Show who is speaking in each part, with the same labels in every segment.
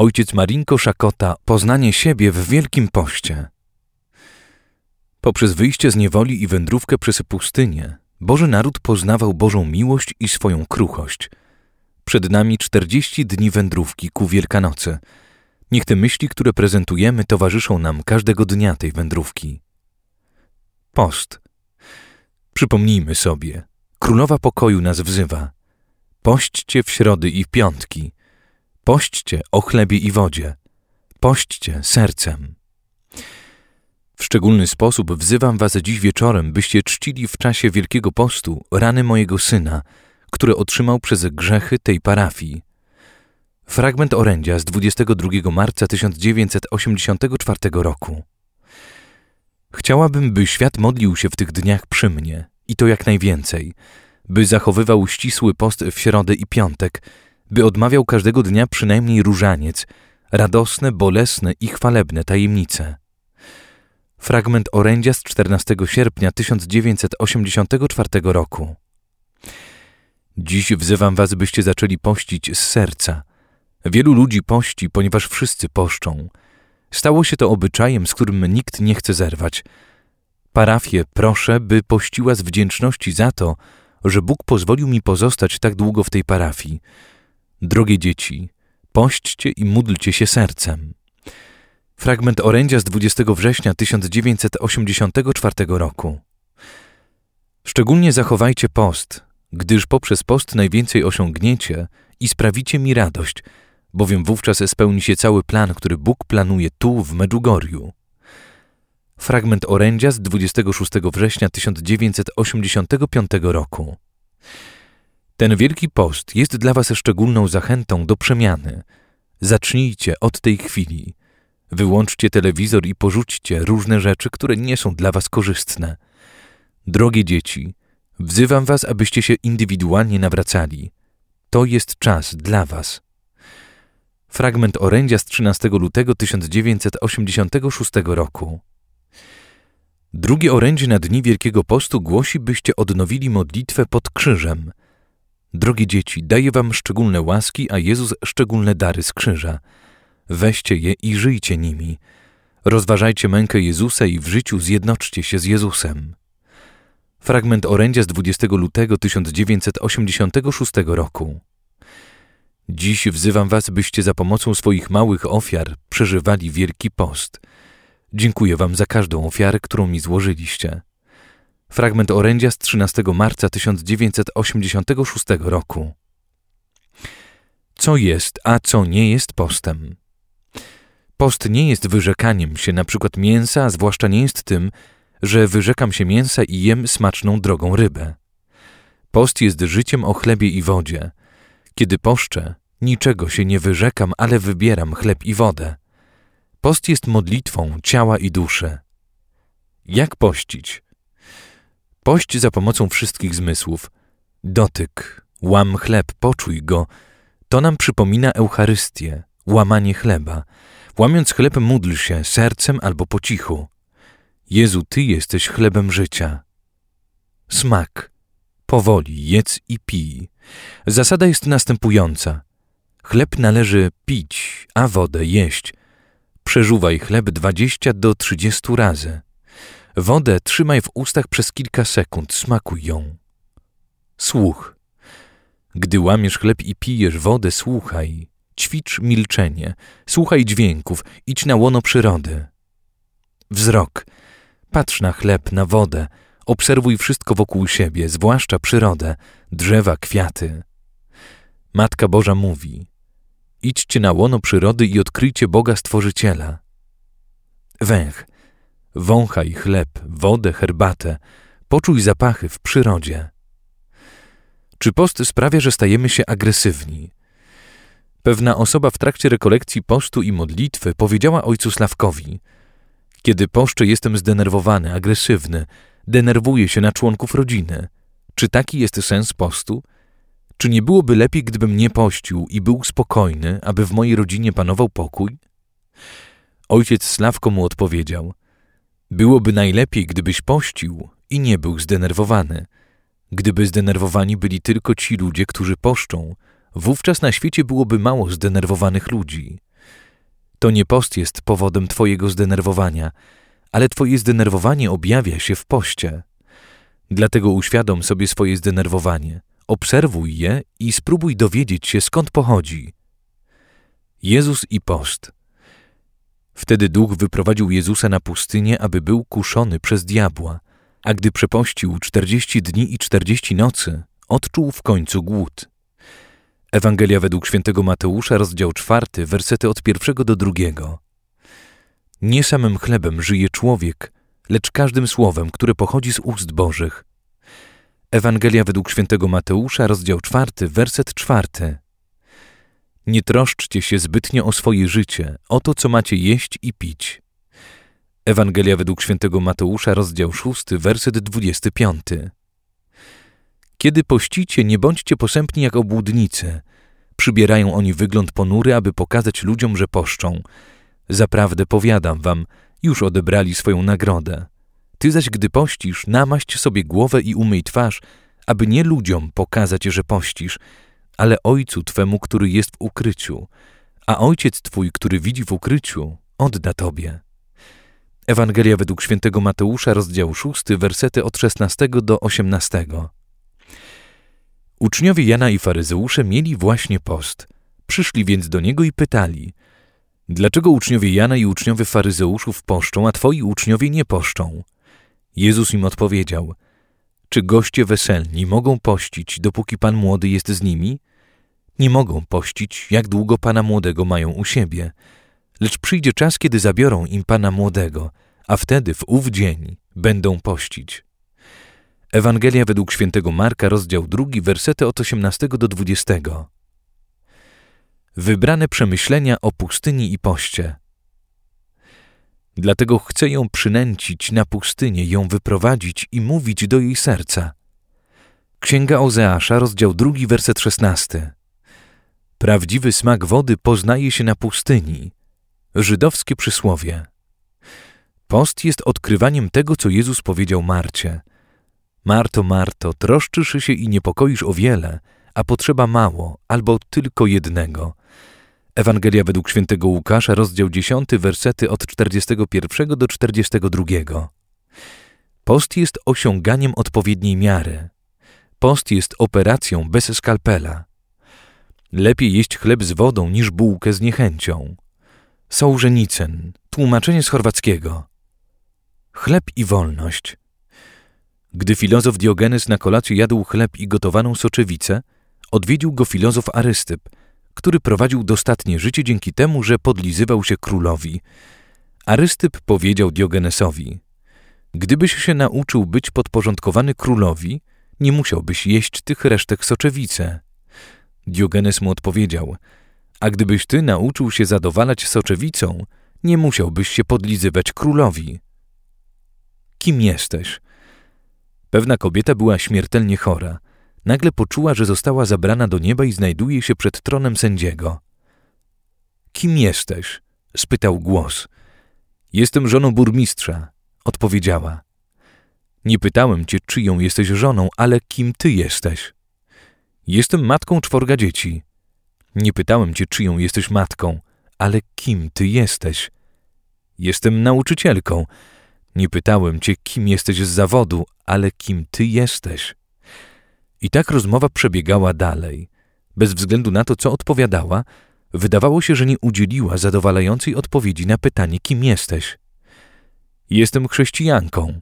Speaker 1: Ojciec Marinko Szakota Poznanie siebie w Wielkim Poście. Poprzez wyjście z niewoli i wędrówkę przez pustynię, Boży naród poznawał Bożą miłość i swoją kruchość. Przed nami czterdzieści dni wędrówki ku Wielkanocy. Niech te myśli, które prezentujemy, towarzyszą nam każdego dnia tej wędrówki. Post. Przypomnijmy sobie, królowa pokoju nas wzywa. Pośćcie w środy i w piątki – Pośćcie o chlebie i wodzie. Pośćcie sercem. W szczególny sposób wzywam was dziś wieczorem, byście czcili w czasie Wielkiego Postu rany mojego syna, które otrzymał przez grzechy tej parafii. Fragment orędzia z 22 marca 1984 roku. Chciałabym, by świat modlił się w tych dniach przy mnie, i to jak najwięcej, by zachowywał ścisły post w środę i piątek, by odmawiał każdego dnia przynajmniej różaniec, radosne, bolesne i chwalebne tajemnice. Fragment orędzia z 14 sierpnia 1984 roku. Dziś wzywam was, byście zaczęli pościć z serca. Wielu ludzi pości, ponieważ wszyscy poszczą. Stało się to obyczajem, z którym nikt nie chce zerwać. Parafię proszę, by pościła z wdzięczności za to, że Bóg pozwolił mi pozostać tak długo w tej parafii – Drogie dzieci, pośćcie i módlcie się sercem. Fragment orędzia z 20 września 1984 roku. Szczególnie zachowajcie post, gdyż poprzez post najwięcej osiągniecie i sprawicie mi radość, bowiem wówczas spełni się cały plan, który Bóg planuje tu, w Medjugorju. Fragment orędzia z 26 września 1985 roku. Ten Wielki Post jest dla Was szczególną zachętą do przemiany. Zacznijcie od tej chwili. Wyłączcie telewizor i porzućcie różne rzeczy, które nie są dla Was korzystne. Drogie dzieci, wzywam Was, abyście się indywidualnie nawracali. To jest czas dla Was. Fragment orędzia z 13 lutego 1986 roku. Drugie orędzie na dni Wielkiego Postu głosi, byście odnowili modlitwę pod krzyżem – Drogie dzieci, daję wam szczególne łaski, a Jezus szczególne dary z krzyża. Weźcie je i żyjcie nimi. Rozważajcie mękę Jezusa i w życiu zjednoczcie się z Jezusem. Fragment orędzia z 20 lutego 1986 roku. Dziś wzywam was, byście za pomocą swoich małych ofiar przeżywali wielki post. Dziękuję wam za każdą ofiarę, którą mi złożyliście. Fragment orędzia z 13 marca 1986 roku. Co jest, a co nie jest postem? Post nie jest wyrzekaniem się na przykład mięsa, a zwłaszcza nie jest tym, że wyrzekam się mięsa i jem smaczną drogą rybę. Post jest życiem o chlebie i wodzie. Kiedy poszczę, niczego się nie wyrzekam, ale wybieram chleb i wodę. Post jest modlitwą ciała i duszy. Jak pościć? Pość za pomocą wszystkich zmysłów. Dotyk, łam chleb, poczuj go. To nam przypomina Eucharystię, łamanie chleba. Łamiąc chleb módl się sercem albo po cichu. Jezu, Ty jesteś chlebem życia. Smak. Powoli jedz i pij. Zasada jest następująca. Chleb należy pić, a wodę jeść. Przeżuwaj chleb dwadzieścia do trzydziestu razy. Wodę trzymaj w ustach przez kilka sekund, smakuj ją. Słuch. Gdy łamiesz chleb i pijesz wodę, słuchaj. Ćwicz milczenie, słuchaj dźwięków, idź na łono przyrody. Wzrok. Patrz na chleb, na wodę, obserwuj wszystko wokół siebie, zwłaszcza przyrodę, drzewa, kwiaty. Matka Boża mówi: Idźcie na łono przyrody i odkryjcie Boga Stworzyciela. Węch. Wąchaj chleb, wodę, herbatę, poczuj zapachy w przyrodzie. Czy post sprawia, że stajemy się agresywni? Pewna osoba w trakcie rekolekcji postu i modlitwy powiedziała ojcu Sławkowi: Kiedy poszczę, jestem zdenerwowany, agresywny, denerwuję się na członków rodziny. Czy taki jest sens postu? Czy nie byłoby lepiej, gdybym nie pościł i był spokojny, aby w mojej rodzinie panował pokój? Ojciec Sławko mu odpowiedział: Byłoby najlepiej, gdybyś pościł i nie był zdenerwowany. Gdyby zdenerwowani byli tylko ci ludzie, którzy poszczą, wówczas na świecie byłoby mało zdenerwowanych ludzi. To nie post jest powodem Twojego zdenerwowania, ale Twoje zdenerwowanie objawia się w poście. Dlatego uświadom sobie swoje zdenerwowanie, obserwuj je i spróbuj dowiedzieć się, skąd pochodzi. Jezus i post. Wtedy duch wyprowadził Jezusa na pustynię, aby był kuszony przez diabła, a gdy przepościł czterdzieści dni i czterdzieści nocy, odczuł w końcu głód. Ewangelia według świętego Mateusza, rozdział czwarty, wersety od pierwszego do drugiego. Nie samym chlebem żyje człowiek, lecz każdym słowem, które pochodzi z ust Bożych. Ewangelia według świętego Mateusza, rozdział czwarty, werset czwarty. Nie troszczcie się zbytnio o swoje życie, o to, co macie jeść i pić. Ewangelia według świętego Mateusza, rozdział szósty, werset dwudziesty piąty. Kiedy pościcie, nie bądźcie posępni jak obłudnicy. Przybierają oni wygląd ponury, aby pokazać ludziom, że poszczą. Zaprawdę powiadam wam, już odebrali swoją nagrodę. Ty zaś, gdy pościsz, namaść sobie głowę i umyj twarz, aby nie ludziom pokazać, że pościsz, ale Ojcu Twemu, który jest w ukryciu, a Ojciec Twój, który widzi w ukryciu, odda Tobie. Ewangelia według świętego Mateusza, rozdział 6, wersety od 16 do 18. Uczniowie Jana i faryzeusze mieli właśnie post. Przyszli więc do niego i pytali: Dlaczego uczniowie Jana i uczniowie faryzeuszów poszczą, a twoi uczniowie nie poszczą? Jezus im odpowiedział: Czy goście weselni mogą pościć, dopóki pan młody jest z nimi? Nie mogą pościć, jak długo pana młodego mają u siebie. Lecz przyjdzie czas, kiedy zabiorą im pana młodego, a wtedy w ów dzień będą pościć. Ewangelia według świętego Marka, rozdział drugi, wersety od 18 do 20. Wybrane przemyślenia o pustyni i poście. Dlatego chcę ją przynęcić na pustynię, ją wyprowadzić i mówić do jej serca. Księga Ozeasza, rozdział drugi, werset 16. Prawdziwy smak wody poznaje się na pustyni. Żydowskie przysłowie. Post jest odkrywaniem tego, co Jezus powiedział Marcie – Marto, Marto, troszczysz się i niepokoisz o wiele, a potrzeba mało, albo tylko jednego. Ewangelia według świętego Łukasza, rozdział 10, wersety od 41 do 42. Post jest osiąganiem odpowiedniej miary. Post jest operacją bez skalpela. Lepiej jeść chleb z wodą niż bułkę z niechęcią. Sołżenicyn, tłumaczenie z chorwackiego. Chleb i wolność. Gdy filozof Diogenes na kolację jadł chleb i gotowaną soczewicę, odwiedził go filozof Arystyp, który prowadził dostatnie życie dzięki temu, że podlizywał się królowi. Arystyp powiedział Diogenesowi: Gdybyś się nauczył być podporządkowany królowi, nie musiałbyś jeść tych resztek soczewice. Diogenes mu odpowiedział: A gdybyś ty nauczył się zadowalać soczewicą, nie musiałbyś się podlizywać królowi. Kim jesteś? Pewna kobieta była śmiertelnie chora. Nagle poczuła, że została zabrana do nieba i znajduje się przed tronem sędziego. Kim jesteś? spytał głos. Jestem żoną burmistrza, odpowiedziała. Nie pytałem cię, czyją jesteś żoną, ale kim ty jesteś. Jestem matką czworga dzieci. Nie pytałem cię, czyją jesteś matką, ale kim ty jesteś. Jestem nauczycielką. Nie pytałem cię, kim jesteś z zawodu, ale kim ty jesteś. I tak rozmowa przebiegała dalej. Bez względu na to, co odpowiadała, wydawało się, że nie udzieliła zadowalającej odpowiedzi na pytanie, kim jesteś. Jestem chrześcijanką.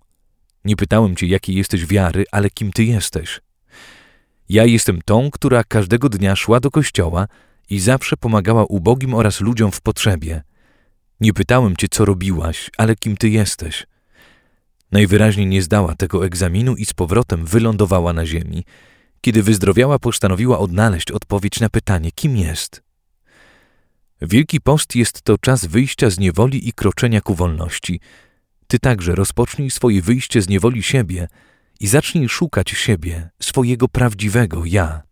Speaker 1: Nie pytałem cię, jakiej jesteś wiary, ale kim ty jesteś. Ja jestem tą, która każdego dnia szła do kościoła i zawsze pomagała ubogim oraz ludziom w potrzebie. Nie pytałem cię, co robiłaś, ale kim ty jesteś. Najwyraźniej nie zdała tego egzaminu i z powrotem wylądowała na ziemi. Kiedy wyzdrowiała, postanowiła odnaleźć odpowiedź na pytanie, kim jest. Wielki Post jest to czas wyjścia z niewoli i kroczenia ku wolności. Ty także rozpocznij swoje wyjście z niewoli siebie i zacznij szukać siebie, swojego prawdziwego ja.